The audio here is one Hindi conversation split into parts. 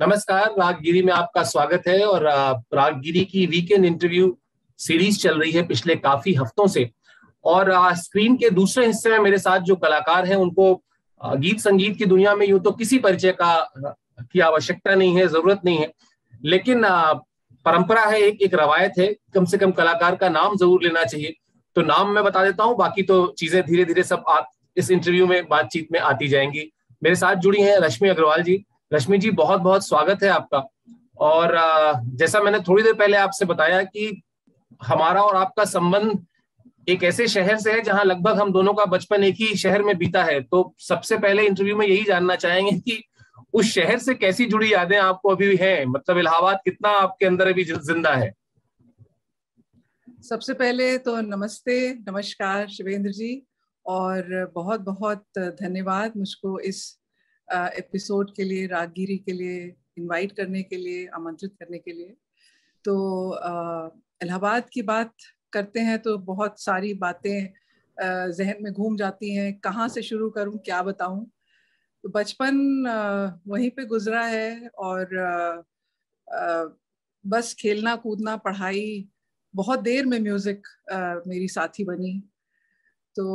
नमस्कार रागगिरी में आपका स्वागत है और रागगिरी की वीकेंड इंटरव्यू सीरीज़ चल रही है पिछले काफ़ी हफ्तों से। और स्क्रीन के दूसरे हिस्से में मेरे साथ जो कलाकार हैं उनको गीत संगीत की दुनिया में यूँ तो किसी परिचय का की आवश्यकता नहीं है ज़रूरत नहीं है। लेकिन परंपरा है एक एक रवायत है कम से कम कलाकार का नाम ज़रूर लेना चाहिए। तो नाम मैं बता देता हूँ बाकी तो चीज़ें धीरे धीरे सब आ, इस इंटरव्यू में बातचीत में आती जाएँगी। मेरे साथ जुड़ी हैं रश्मि अग्रवाल जी रश्मि जी बहुत बहुत स्वागत है आपका। और जैसा मैंने थोड़ी देर पहले आपसे बताया कि हमारा और आपका संबंध एक ऐसे शहर से है जहाँ लगभग हम दोनों का बचपन एक ही शहर में बीता है। तो सबसे पहले इंटरव्यू में यही जानना चाहेंगे कि उस शहर से कैसी जुड़ी यादें आपको अभी हैं? मतलब इलाहाबाद कितना आपके अंदर अभी ज़िंदा है? सबसे पहले तो नमस्ते, नमस्कार शिवेंद्र जी, और बहुत बहुत धन्यवाद मुझको इस एपिसोड के लिए, रागगिरी के लिए इनवाइट करने के लिए, आमंत्रित करने के लिए। तो इलाहाबाद की बात करते हैं तो बहुत सारी बातें जहन में घूम जाती हैं। कहाँ से शुरू करूँ, क्या बताऊँ? तो बचपन वहीं पे गुजरा है और बस खेलना, कूदना, पढ़ाई, बहुत देर में म्यूज़िक मेरी साथी बनी। तो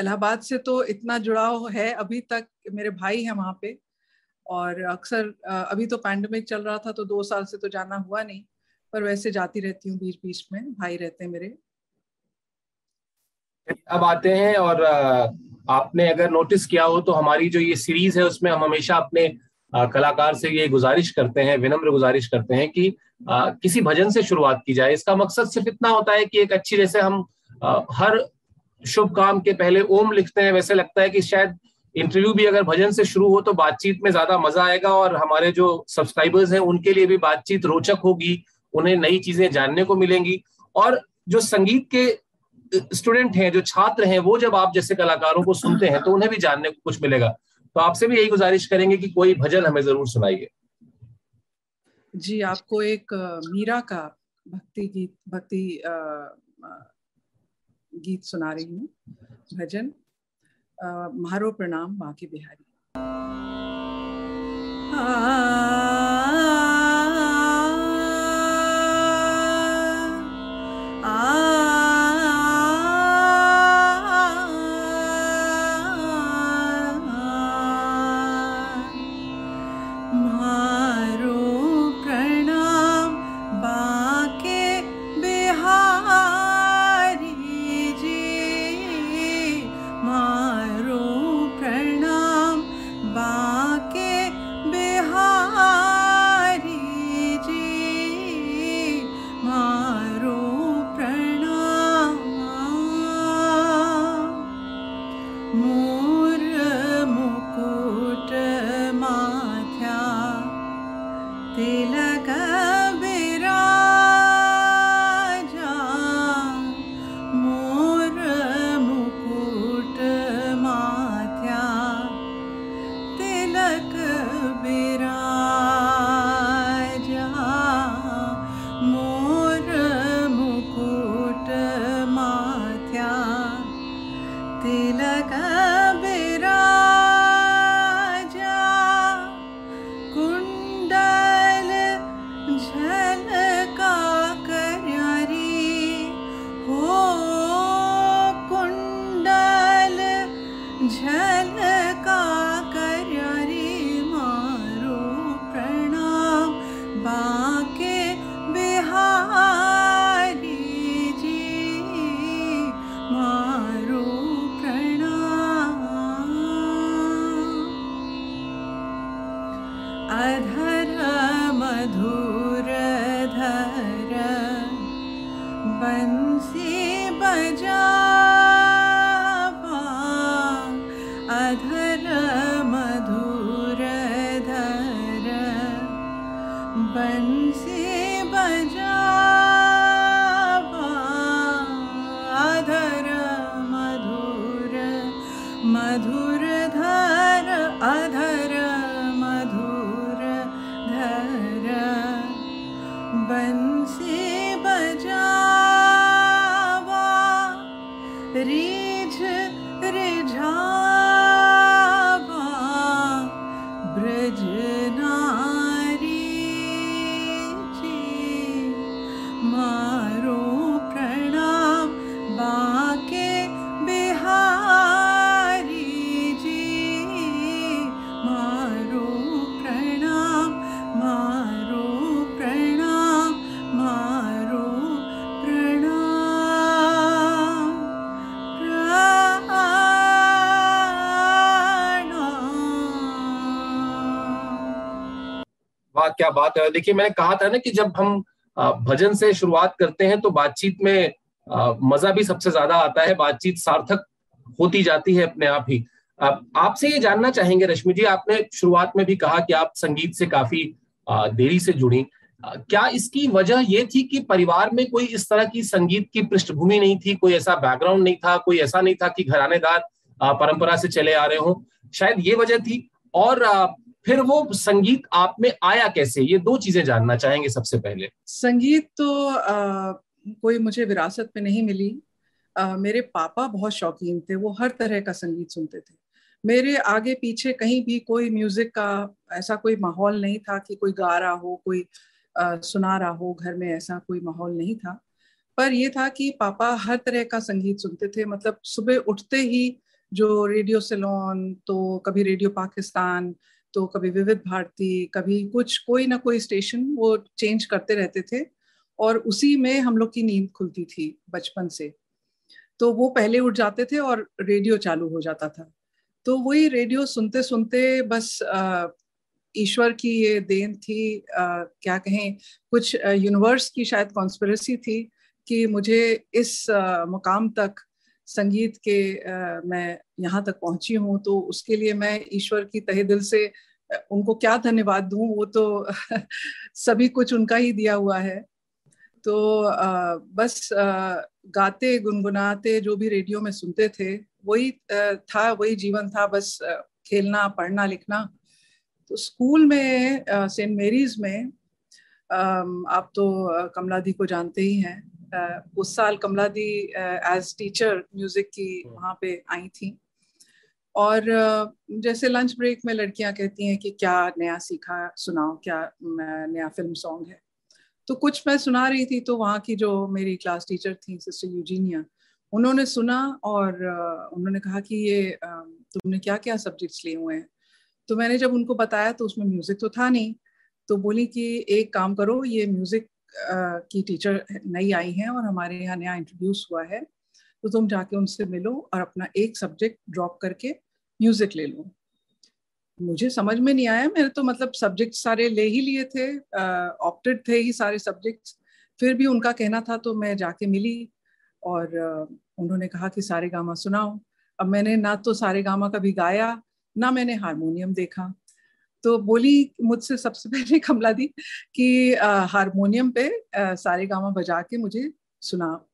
इलाहाबाद से तो इतना जुड़ाव है अभी तक, मेरे भाई हैं वहाँ पे। और अक्सर अभी तो पैंडमिक चल रहा था तो दो साल से तो जाना हुआ नहीं, पर वैसे जाती रहती हूँ बीच बीच में, भाई रहते हैं मेरे। अब आते हैं और आपने अगर नोटिस किया हो तो हमारी जो ये सीरीज़ है उसमें हम हमेशा अपने कलाकार से ये गुजारिश करते हैं, विनम्र गुजारिश करते हैं कि किसी भजन से शुरुआत की जाए। इसका मकसद सिर्फ़ इतना होता है कि एक अच्छी, जैसे हम हर शुभ काम के पहले ओम लिखते हैं, वैसे लगता है कि शायद इंटरव्यू भी अगर भजन से शुरू हो तो बातचीत में ज़्यादा मज़ा आएगा और हमारे जो सब्सक्राइबर्स हैं, उनके लिए भी बातचीत रोचक होगी, उन्हें नई चीज़ें जानने को मिलेंगी। और जो संगीत के स्टूडेंट हैं, जो छात्र हैं, वो जब आप जैसे कलाकारों को सुनते हैं तो उन्हें भी जानने को कुछ मिलेगा। तो आपसे भी यही गुजारिश करेंगे कि कोई भजन हमें ज़रूर सुनाइए। जी, आपको एक मीरा का भक्ति गीत, भक्ति गीत सुना रही हूँ। भजन मारो प्रणाम बाकी बिहारी। आ, बंसी बजा क्या बात है? देखिए, मैंने कहा था ना कि जब हम भजन से शुरुआत करते हैं तो बातचीत में मज़ा भी सबसे ज़्यादा आता है। बातचीत सार्थक होती जाती है अपने आप ही। आपसे ये जानना चाहेंगे, रश्मि जी, आपने शुरुआत में भी कहा कि आप संगीत से काफ़ी देरी से जुड़ी। क्या इसकी वजह ये थी कि परिवार में कोई इस तरह की संगीत की पृष्ठभूमि नहीं थी? कोई ऐसा बैकग्राउंड नहीं था? कोई ऐसा नहीं था कि घरानेदार परंपरा से चले आ रहे हो? शायद ये वजह थी। और फिर वो संगीत आप में आया कैसे? ये दो चीज़ें जानना चाहेंगे सबसे पहले। संगीत तो आ, कोई मुझे विरासत में नहीं मिली। आ, मेरे पापा बहुत शौकीन थे वो हर तरह का संगीत सुनते थे। मेरे आगे पीछे कहीं भी कोई म्यूज़िक का ऐसा कोई माहौल नहीं था कि कोई गा रहा हो कोई आ, सुना रहा हो घर में ऐसा कोई माहौल नहीं था। पर यह था कि पापा हर तरह का संगीत सुनते थे। मतलब सुबह उठते ही जो रेडियो सेलोन तो कभी रेडियो पाकिस्तान तो कभी विविध भारती कभी कुछ कोई ना कोई स्टेशन वो चेंज करते रहते थे और उसी में हम लोग की नींद खुलती थी बचपन से। तो वो पहले उठ जाते थे और रेडियो चालू हो जाता था। तो वही रेडियो सुनते सुनते बस ईश्वर की ये देन थी आ, क्या कहें कुछ यूनिवर्स की शायद कॉन्स्परेसी थी कि मुझे इस आ, मुकाम तक संगीत के आ, मैं यहाँ तक पहुँची हूँ तो उसके लिए मैं ईश्वर की तहे दिल से उनको क्या धन्यवाद दूँ वो तो सभी कुछ उनका ही दिया हुआ है। तो आ, बस आ, गाते गुनगुनाते जो भी रेडियो में सुनते थे वही था वही जीवन था बस खेलना पढ़ना लिखना। तो स्कूल में सेंट मेरीज में आप तो कमला दी को जानते ही हैं। उस साल कमला दी एज टीचर म्यूज़िक की हाँ। वहाँ पे आई थी। और जैसे लंच ब्रेक में लड़कियाँ कहती हैं कि क्या नया सीखा सुनाओ क्या नया फ़िल्म सॉन्ग है। तो कुछ मैं सुना रही थी तो वहाँ की जो मेरी क्लास टीचर थी सिस्टर यूजीनिया उन्होंने सुना और उन्होंने कहा कि ये तुमने क्या क्या सब्जेक्ट्स लिए हुए हैं? तो मैंने जब उनको बताया तो उसमें म्यूज़िक तो था नहीं। तो बोली कि एक काम करो ये म्यूज़िक की टीचर नई आई हैं और हमारे यहाँ नया इंट्रोड्यूस हुआ है तो तुम जाके उनसे मिलो और अपना एक सब्जेक्ट ड्रॉप करके म्यूज़िक ले लो। मुझे समझ में नहीं आया मैंने तो मतलब सब्जेक्ट सारे ले ही लिए थे ऑप्टेड थे ही सारे सब्जेक्ट्स फिर भी उनका कहना था तो मैं जाके मिली और उन्होंने कहा कि सारे गामा सुनाओ। अब मैंने ना तो सारे गामा कभी गाया, ना मैंने हारमोनियम देखा। तो बोली मुझसे सबसे पहले कमला दी कि हारमोनियम पे सारे गामा बजा के मुझे सुना।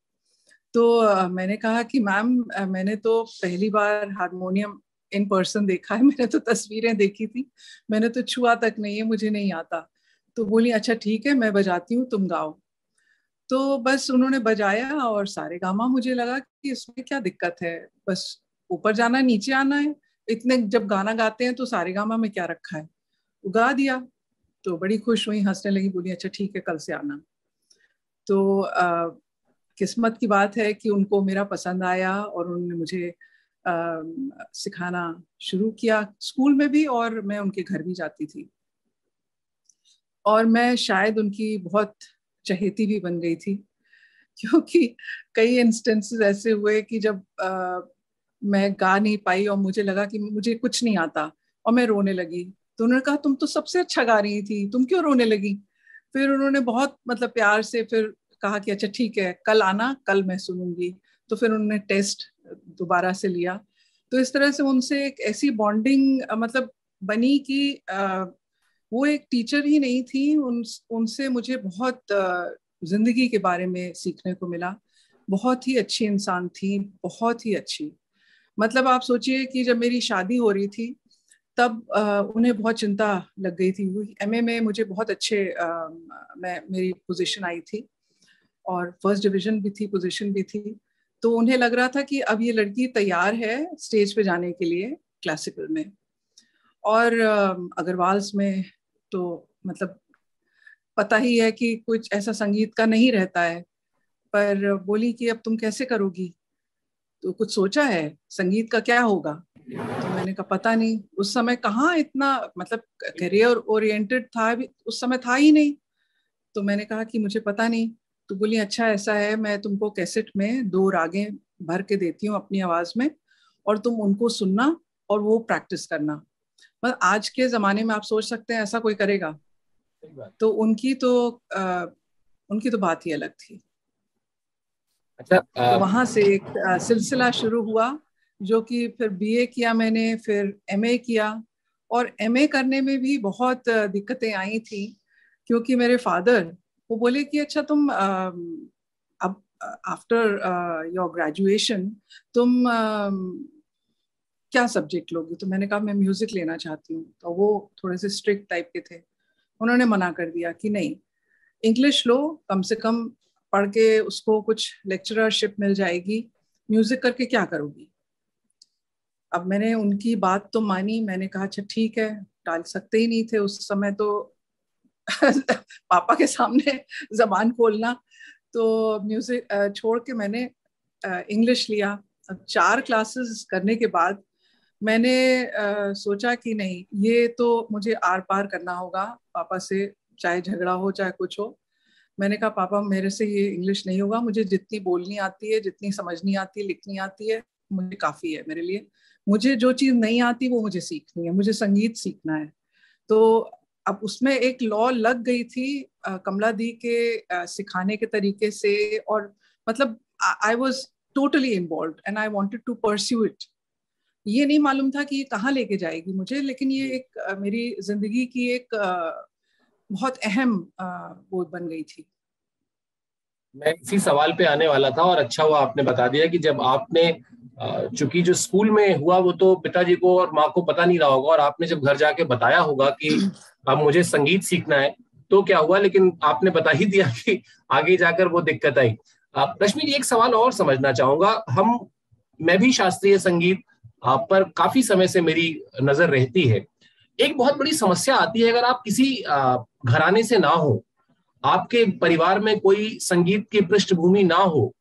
तो मैंने कहा कि मैम मैंने तो पहली बार हारमोनियम इन पर्सन देखा है, मैंने तो तस्वीरें देखी थी, मैंने तो छुआ तक नहीं है, मुझे नहीं आता। तो बोली अच्छा ठीक है, मैं बजाती हूँ, तुम गाओ। तो बस उन्होंने बजाया और सारे गामा मुझे लगा कि इसमें क्या दिक्कत है। बस ऊपर जाना, नीचे आना है। इतने जब गाना गाते हैं तो सारे गामा में क्या रखा है? उगा दिया तो बड़ी खुश हुई हंसने लगी बोली अच्छा ठीक है कल से आना। तो आ, किस्मत की बात है कि उनको मेरा पसंद आया और उन्होंने मुझे आ, सिखाना शुरू किया। स्कूल में भी और मैं उनके घर भी जाती थी। और मैं शायद उनकी बहुत चहेती भी बन गई थी क्योंकि कई इंस्टेंसेस ऐसे हुए कि जब आ, मैं गा नहीं पाई और मुझे लगा कि मुझे कुछ नहीं आता और मैं रोने लगी। तो उन्होंने कहा, तुम तो सबसे अच्छा गा रही थी, तुम क्यों रोने लगी? फिर उन्होंने बहुत मतलब प्यार से फिर कहा कि अच्छा ठीक है, कल आना, कल मैं सुनूँगी। तो फिर उन्होंने टेस्ट दोबारा से लिया। तो इस तरह से उनसे एक ऐसी बॉन्डिंग मतलब बनी कि वो एक टीचर ही नहीं थी, उन, उनसे मुझे बहुत ज़िंदगी के बारे में सीखने को मिला। बहुत ही अच्छी इंसान थी, बहुत ही अच्छी। मतलब आप सोचिए कि जब मेरी शादी हो रही थी तब आ, उन्हें बहुत चिंता लग गई थी। एमए में मुझे बहुत अच्छे आ, मैं मेरी पोजीशन आई थी और फ़र्स्ट डिवीज़न भी थी पोजीशन भी थी। तो उन्हें लग रहा था कि अब ये लड़की तैयार है स्टेज पे जाने के लिए क्लासिकल में। और अग्रवाल्स में तो मतलब पता ही है कि कुछ ऐसा संगीत का नहीं रहता है। पर बोली कि अब तुम कैसे करोगी? तो कुछ सोचा है? संगीत का क्या होगा? तो मैंने कहा पता नहीं उस समय कहाँ इतना मतलब करियर ओरिएंटेड था भी उस समय था ही नहीं। तो मैंने कहा कि मुझे पता नहीं तो बोली अच्छा ऐसा है मैं तुमको कैसेट में दो रागें भर के देती हूँ अपनी आवाज़ में और तुम उनको सुनना और वो प्रैक्टिस करना। मतलब आज के जमाने में आप सोच सकते हैं ऐसा कोई करेगा। तो उनकी तो आ, उनकी तो बात ही अलग थी। अच्छा तो वहाँ से एक सिलसिला शुरू हुआ। जो कि फिर बीए किया मैंने, फिर एमए किया। और एमए करने में भी बहुत दिक्कतें आई थी, क्योंकि मेरे फादर, वो बोले कि अच्छा तुम अब आफ्टर योर ग्रेजुएशन तुम क्या सब्जेक्ट लोगी? तो मैंने कहा, मैं म्यूज़िक लेना चाहती हूँ। तो वो थोड़े से स्ट्रिक्ट टाइप के थे। उन्होंने मना कर दिया कि नहीं इंग्लिश लो, कम से कम पढ़ के उसको कुछ लेक्चरशिप मिल जाएगी। म्यूज़िक करके क्या करोगी? अब मैंने उनकी बात तो मानी, मैंने कहा अच्छा ठीक है, टाल सकते ही नहीं थे उस समय तो पापा के सामने जबान खोलना। तो म्यूज़िक छोड़ के मैंने इंग्लिश लिया। अब चार क्लासेस करने के बाद मैंने सोचा कि नहीं, ये तो मुझे आर पार करना होगा, पापा से, चाहे झगड़ा हो, चाहे कुछ हो। मैंने कहा, पापा, मेरे से ये इंग्लिश नहीं होगा, मुझे जितनी बोलनी आती है, जितनी समझनी आती है, लिखनी आती है, मुझे काफ़ी है मेरे लिए। मुझे जो चीज़ नहीं आती वो मुझे सीखनी है मुझे संगीत सीखना है। तो अब उसमें एक लॉ लग गई थी आ, कमला दी के आ, सिखाने के तरीके से और मतलब I was totally involve and I wanted to pursue it ये नहीं मालूम था कि ये कहाँ लेके जाएगी मुझे लेकिन ये एक मेरी ज़िंदगी की एक बहुत अहम वो बन गई थी। मैं इसी सवाल पे आने वाला था और अच्छा हुआ आपने बता दिया कि जब आपने चूँकि जो स्कूल में हुआ वो तो पिताजी को और माँ को पता नहीं रहा होगा और आपने जब घर जाके बताया होगा कि अब मुझे संगीत सीखना है तो क्या हुआ? लेकिन आपने बता ही दिया कि आगे जाकर वो दिक्कत आई। रश्मि जी एक सवाल और समझना चाहूँगा। हम मैं भी शास्त्रीय संगीत पर काफ़ी समय से मेरी नज़र रहती है। एक बहुत बड़ी समस्या आती है अगर आप किसी घराने से ना हो आपके परिवार में कोई संगीत की पृष्ठभूमि ना हो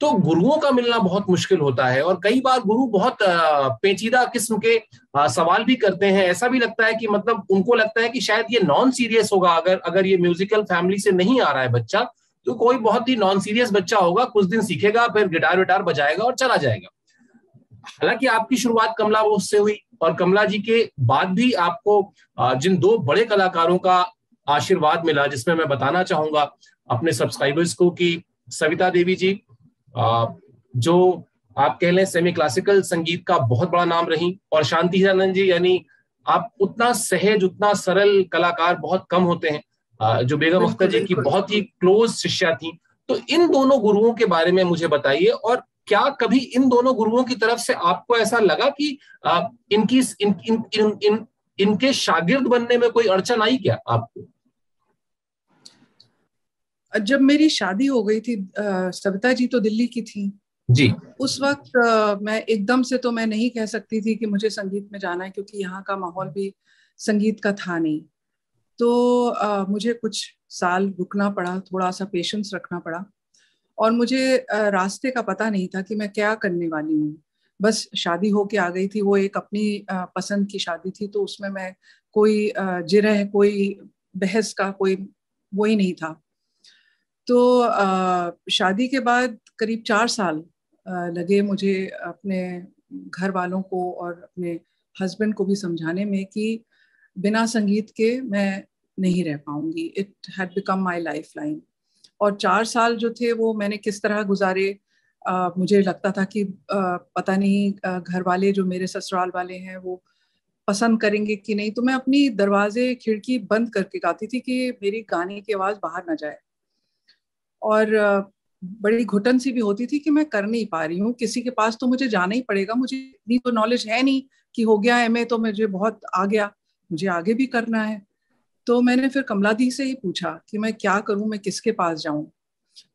तो गुरुओं का मिलना बहुत मुश्किल होता है। और कई बार गुरु बहुत पेचीदा किस्म के सवाल भी करते हैं। ऐसा भी लगता है कि मतलब उनको लगता है कि शायद ये नॉन सीरियस होगा। अगर अगर ये म्यूजिकल फैमिली से नहीं आ रहा है बच्चा तो कोई बहुत ही नॉन सीरियस बच्चा होगा, कुछ दिन सीखेगा, फिर गिटार विटार बजाएगा और चला जाएगा। हालाँकि आपकी शुरुआत कमला बोस से हुई, और कमला जी के बाद भी आपको जिन दो बड़े कलाकारों का आशीर्वाद मिला जिसमें मैं बताना चाहूँगा अपने सब्सक्राइबर्स को कि सविता देवी जी जो आप कह लें सेमी क्लासिकल संगीत का बहुत बड़ा नाम रही और शांति हिरानंद जी यानी आप उतना सहज उतना सरल कलाकार बहुत कम होते हैं जो बेगम अख्तर जी की बहुत ही क्लोज शिष्या थी। तो इन दोनों गुरुओं के बारे में मुझे बताइए और क्या कभी इन दोनों गुरुओं की तरफ़ से आपको ऐसा लगा कि आ, इनकी इन, इन, इन, इन, इनके शागिर्द बनने में कोई अड़चन आई क्या आपको? जब मेरी शादी हो गई थी सविता जी तो दिल्ली की थी। जी। उस वक्त आ, मैं एकदम से तो मैं नहीं कह सकती थी कि मुझे संगीत में जाना है क्योंकि यहाँ का माहौल भी संगीत का था नहीं। तो आ, मुझे कुछ साल रुकना पड़ा थोड़ा सा पेशेंस रखना पड़ा। और मुझे आ, रास्ते का पता नहीं था कि मैं क्या करने वाली हूँ। बस शादी होके आ गई थी वो एक अपनी आ, पसंद की शादी थी तो उसमें मैं कोई जिरह कोई बहस का कोई वो ही नहीं था। तो शादी के बाद करीब चार साल लगे मुझे अपने घर वालों को और अपने हस्बैंड को भी समझाने में कि बिना संगीत के मैं नहीं रह पाऊँगी। It had become my lifeline और चार साल जो थे वो मैंने किस तरह गुजारे आ, मुझे लगता था कि आ, पता नहीं घर वाले जो मेरे ससुराल वाले हैं वो पसंद करेंगे कि नहीं। तो मैं अपनी दरवाजे खिड़की बंद करके गाती थी कि मेरी गाने की आवाज़ बाहर ना जाए। और बड़ी घुटन सी भी होती थी कि मैं कर नहीं पा रही हूँ। किसी के पास तो मुझे जाना ही पड़ेगा। मुझे इतनी तो नॉलेज है नहीं कि हो गया एमए तो मुझे बहुत आ गया। मुझे आगे भी करना है। तो मैंने फिर कमला दी से ही पूछा कि मैं क्या करूँ? मैं किसके पास जाऊँ?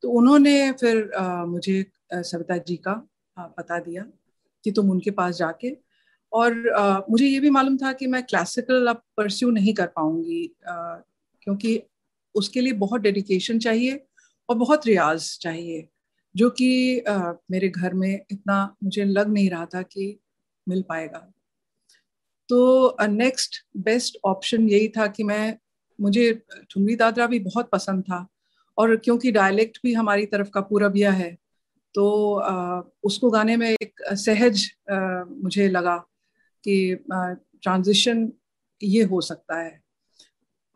तो उन्होंने फिर आ, मुझे सविता जी का आ, पता दिया कि तुम उनके पास जाके और आ, मुझे ये भी मालूम था कि मैं क्लासिकल अब परस्यू नहीं कर पाऊँगी क्योंकि उसके लिए बहुत डेडिकेशन चाहिए। और बहुत रियाज चाहिए जो कि मेरे घर में इतना मुझे लग नहीं रहा था कि मिल पाएगा। तो नेक्स्ट बेस्ट ऑप्शन यही था कि मैं मुझे ठुमरी दादरा भी बहुत पसंद था और क्योंकि डायलेक्ट भी हमारी तरफ़ का पूरबिया है तो आ, उसको गाने में एक सहज आ, मुझे लगा कि ट्रांजिशन ये हो सकता है।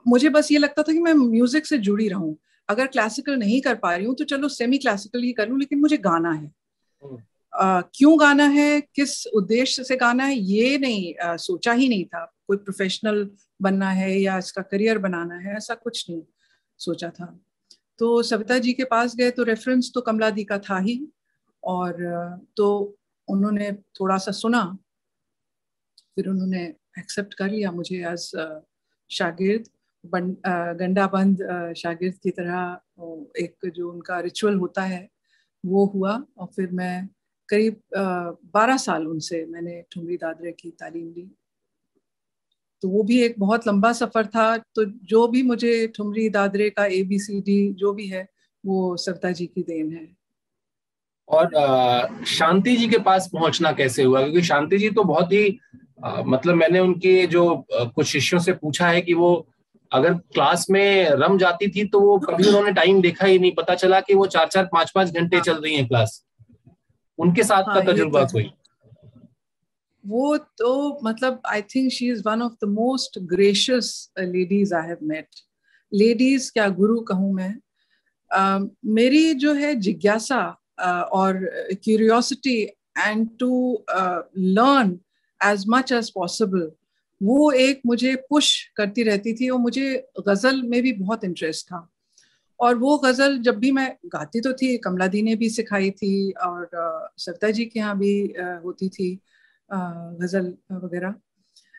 मुझे बस ये लगता था कि मैं म्यूज़िक से जुड़ी रहूँ अगर क्लासिकल नहीं कर पा रही हूँ तो चलो सेमी क्लासिकल ही कर लूँ लेकिन मुझे गाना है। uh, क्यों गाना है? किस उद्देश्य से गाना है? ये नहीं uh, सोचा ही नहीं था। कोई प्रोफेशनल बनना है या इसका करियर बनाना है ऐसा कुछ नहीं सोचा था। तो सविता जी के पास गए तो रेफरेंस तो कमला दी का था ही। और तो उन्होंने थोड़ा सा सुना। फिर उन्होंने एक्सेप्ट कर लिया मुझे एज शागिर्द। गंडा बंद शागिर्द की तरह एक जो उनका रिचुअल होता है, वो हुआ। और फिर मैं करीब बारह साल उनसे मैंने ठुमरी दादरे की तालीम ली। तो वो भी एक बहुत लंबा सफ़र था। तो जो भी मुझे ठुमरी दादरे का ए बी सी डी जो भी है, वो सविता जी की देन है। और शांति जी के पास पहुँचना कैसे हुआ? क्योंकि शांति जी तो बहुत ही मतलब मैंने उनके जो कुछ शिष्यों से पूछा है कि वो अगर क्लास में रम जाती थी तो वो कभी उन्होंने टाइम देखा ही नहीं। पता चला कि वो चार चार पाँच पाँच घंटे चल रही है क्लास उनके साथ हाँ, का तजुर्बा तो कोई? वो तो मतलब I think she is one of the most gracious ladies I have met ladies क्या गुरु कहूँ मैं? Uh, मेरी जो है जिज्ञासा uh, और curiosity and to learn as much as possible वो एक मुझे पुश करती रहती थी और मुझे गज़ल में भी बहुत इंटरेस्ट था। और वो गज़ल जब भी मैं गाती तो थी, कमला दी ने भी सिखाई थी और सविता जी के यहाँ भी होती थी गज़ल वगैरह।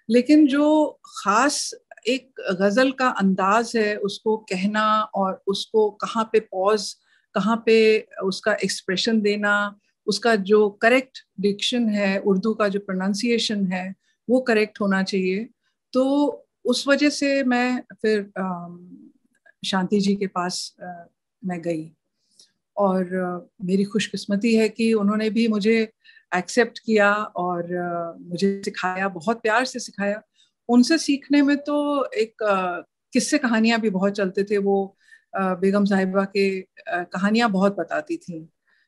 लेकिन जो खास एक गज़ल का अंदाज है, उसको कहना और उसको कहाँ पे पॉज कहाँ पे उसका एक्सप्रेशन देना, उसका जो करेक्ट डिक्शन है, उर्दू का जो प्रोनाउंसिएशन है वो करेक्ट होना चाहिए। तो उस वजह से मैं फिर शांति जी के पास मैं गई। और मेरी खुशकिस्मती है कि उन्होंने भी मुझे एक्सेप्ट किया और मुझे सिखाया बहुत प्यार से सिखाया। उनसे सीखने में तो एक किस्से कहानियाँ भी बहुत चलते थे। वो बेगम साहिबा के कहानियाँ बहुत बताती थी।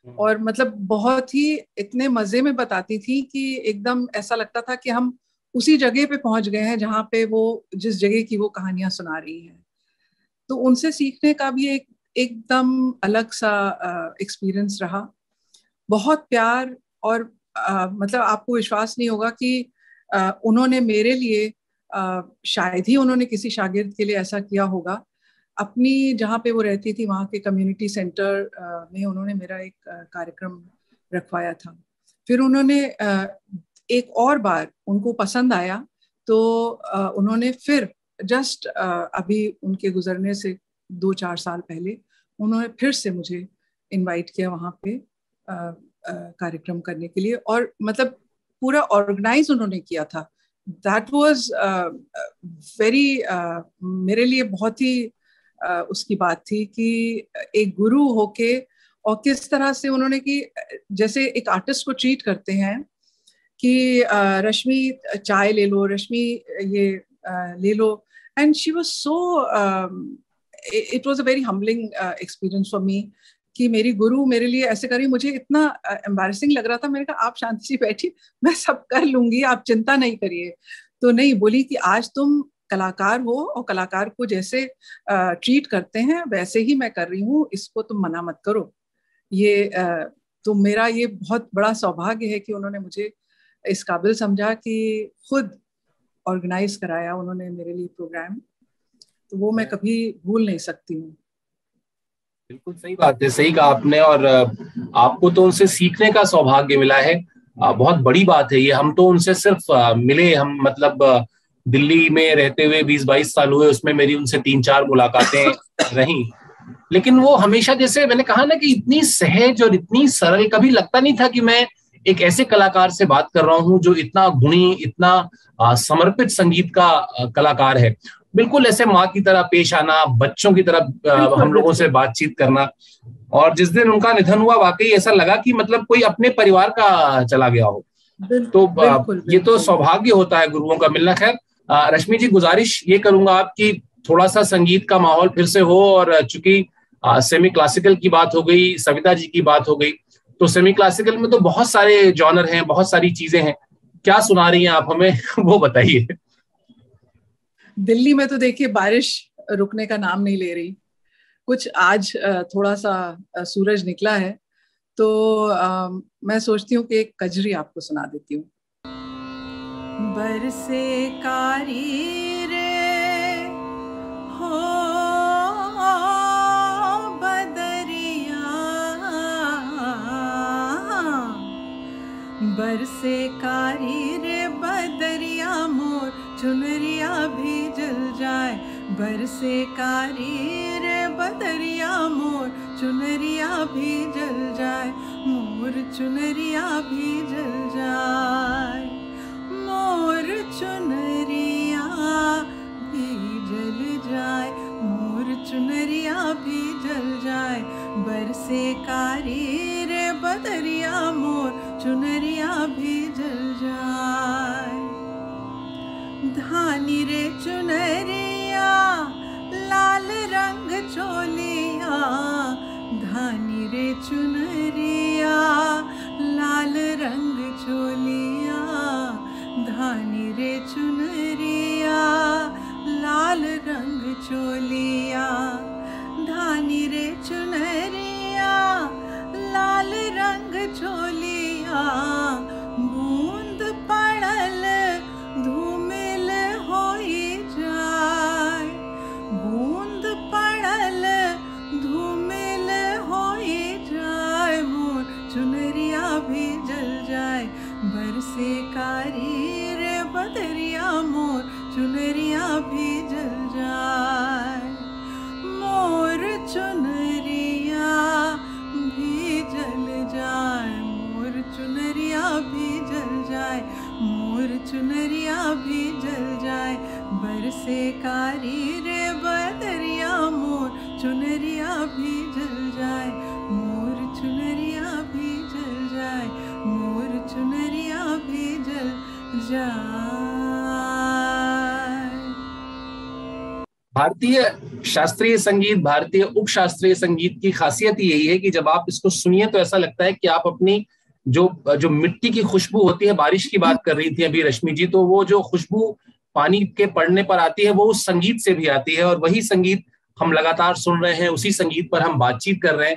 हम्म। और मतलब बहुत ही इतने मज़े में बताती थी कि एकदम ऐसा लगता था कि हम उसी जगह पे पहुँच गए हैं जहाँ पे वो जिस जगह की वो कहानियाँ सुना रही हैं। तो उनसे सीखने का भी एक एकदम अलग सा एक्सपीरियंस रहा। बहुत प्यार और आ, मतलब आपको विश्वास नहीं होगा कि आ, उन्होंने मेरे लिए आ, शायद ही उन्होंने किसी शागिर्द के लिए ऐसा किया होगा। अपनी जहाँ पे वो रहती थी वहाँ के कम्युनिटी सेंटर में उन्होंने मेरा एक कार्यक्रम रखवाया था। फिर उन्होंने एक और बार उनको पसंद आया तो उन्होंने फिर जस्ट अभी उनके गुजरने से दो चार साल पहले उन्होंने फिर से मुझे इनवाइट किया वहाँ पे कार्यक्रम करने के लिए और मतलब पूरा ऑर्गेनाइज उन्होंने किया था। दैट वाज वेरी मेरे लिए बहुत ही uh, उसकी बात थी कि एक गुरु होके और किस तरह से उन्होंने की जैसे एक आर्टिस्ट को ट्रीट करते हैं कि रश्मि चाय ले लो, रश्मि ये ले लो। And she was so it was a very humbling experience for me कि मेरी गुरु मेरे लिए ऐसे करी मुझे इतना एम्बेसिंग लग रहा था। मैंने कहा, आप शांति से बैठी मैं सब कर लूँगी, आप चिंता नहीं करिए। तो नहीं, बोली कि आज तुम कलाकार हो और कलाकार को जैसे ट्रीट करते हैं, वैसे ही मैं कर रही हूँ, इसको तुम मना मत करो। ये तो मेरा ये बहुत बड़ा सौभाग्य है कि उन्होंने मुझे इस काबिल समझा कि खुद ऑर्गेनाइज कराया उन्होंने मेरे लिए प्रोग्राम तो वो मैं कभी भूल नहीं सकती हूँ। बिल्कुल सही बात है, सही कहा आपने और आपको तो उनसे सीखने का सौभाग्य मिला है। बहुत बड़ी बात है ये, हम तो उनसे सिर्फ़ मिले, हम मतलब दिल्ली में रहते हुए 20-22 साल हुए, उसमें मेरी उनसे तीन चार मुलाकातें रही। लेकिन वो हमेशा जैसे मैंने कहा ना कि इतनी सहज और इतनी सरल, कभी लगता नहीं था कि मैं एक ऐसे कलाकार से बात कर रहा हूँ जो इतना गुणी इतना समर्पित संगीत का कलाकार है। बिल्कुल ऐसे माँ की तरह पेश आना बच्चों की तरह हम लोगों से बातचीत करना। और जिस दिन उनका निधन हुआ वाकई ऐसा लगा कि मतलब कोई अपने परिवार का चला गया हो। तो बिल्कुल, ये तो सौभाग्य होता है गुरुओं का मिलना। खैर रश्मि जी गुजारिश ये करूँगा आपकी थोड़ा सा संगीत का माहौल फिर से हो और चूँकि सेमी क्लासिकल की बात हो गई सविता जी की बात हो गई तो सेमी क्लासिकल में तो बहुत सारे जॉनर हैं बहुत सारी चीज़ें हैं। क्या सुना रही हैं आप हमें? वो बताइए। दिल्ली में तो देखिए बारिश रुकने का नाम नहीं ले रही। कुछ आज थोड़ा सा सूरज निकला है तो आ, मैं सोचती हूँ कि एक कजरी आपको सुना देती हूँ। बरसे कारी बरसे कारी रे बदरिया मोर, चुनरिया भी जल जाए। बरसे कारी रे बदरिया मोर, चुनरिया भी जल जाए। मोर, चुनरिया भी जल जाए। मोर, चुनरिया भी जल जाए। मोर, चुनरिया भी जल जाए। बरसे कारी रे बदरिया मोर चुनरिया भी जल जाए। धानी रे चुनरिया लाल रंग चोलिया। धानी रे चुनरिया बरसे कारी रे बदरिया, मोर चुनरिया भी जल जाए, मोर चुनरिया भी जल जाए, मोर चुनरिया भी जल जाए। भारतीय शास्त्रीय संगीत, भारतीय उप शास्त्रीय संगीत की खासियत यही है कि जब आप इसको सुनिए तो ऐसा लगता है कि आप अपनी जो जो मिट्टी की खुशबू होती है, बारिश की बात कर रही थी अभी रश्मि जी तो वो जो खुशबू पानी के पड़ने पर आती है, वो उस संगीत से भी आती है और वही संगीत हम लगातार सुन रहे हैं, उसी संगीत पर हम बातचीत कर रहे हैं।